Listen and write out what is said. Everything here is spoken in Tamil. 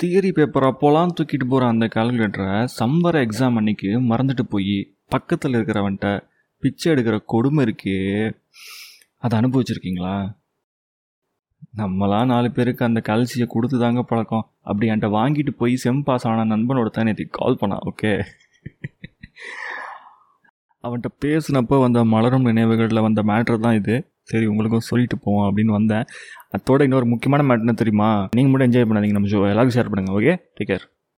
தியரி பேப்பர் அப்போலாம் தூக்கிட்டு போகிற அந்த கால்குலேட்டரை சம்பர எக்ஸாம் அன்னைக்கு மறந்துட்டு போய் பக்கத்தில் இருக்கிறவன்ட்ட பிச்சை எடுக்கிற கொடுமை இருக்கே. அதை அனுபவிச்சிருக்கீங்களா? நம்மளாம் நாலு பேருக்கு அந்த கல்சியை கொடுத்து தாங்க பழக்கம். அப்படி என்கிட்ட வாங்கிட்டு போய் செம் பாஸ் ஆன நண்பனோட தான் நேற்று கால் பண்ணான் ஓகே அவன்கிட்ட பேசினப்போ வந்த மலரும் நினைவுகளில் வந்த மேட்ரு தான் இது. சரி உங்களுக்கும் சொல்லிட்டு போவோம் அப்படின்னு வந்தேன். அதோட இன்னொரு முக்கியமான மேட்டர் தெரியுமா? நீங்கள் மட்டும் என்ஜாய் பண்ணாதீங்க நம்ம ஷோ எல்லாருக்கும் ஷேர் பண்ணுங்கள் ஓகே டேக் கேர்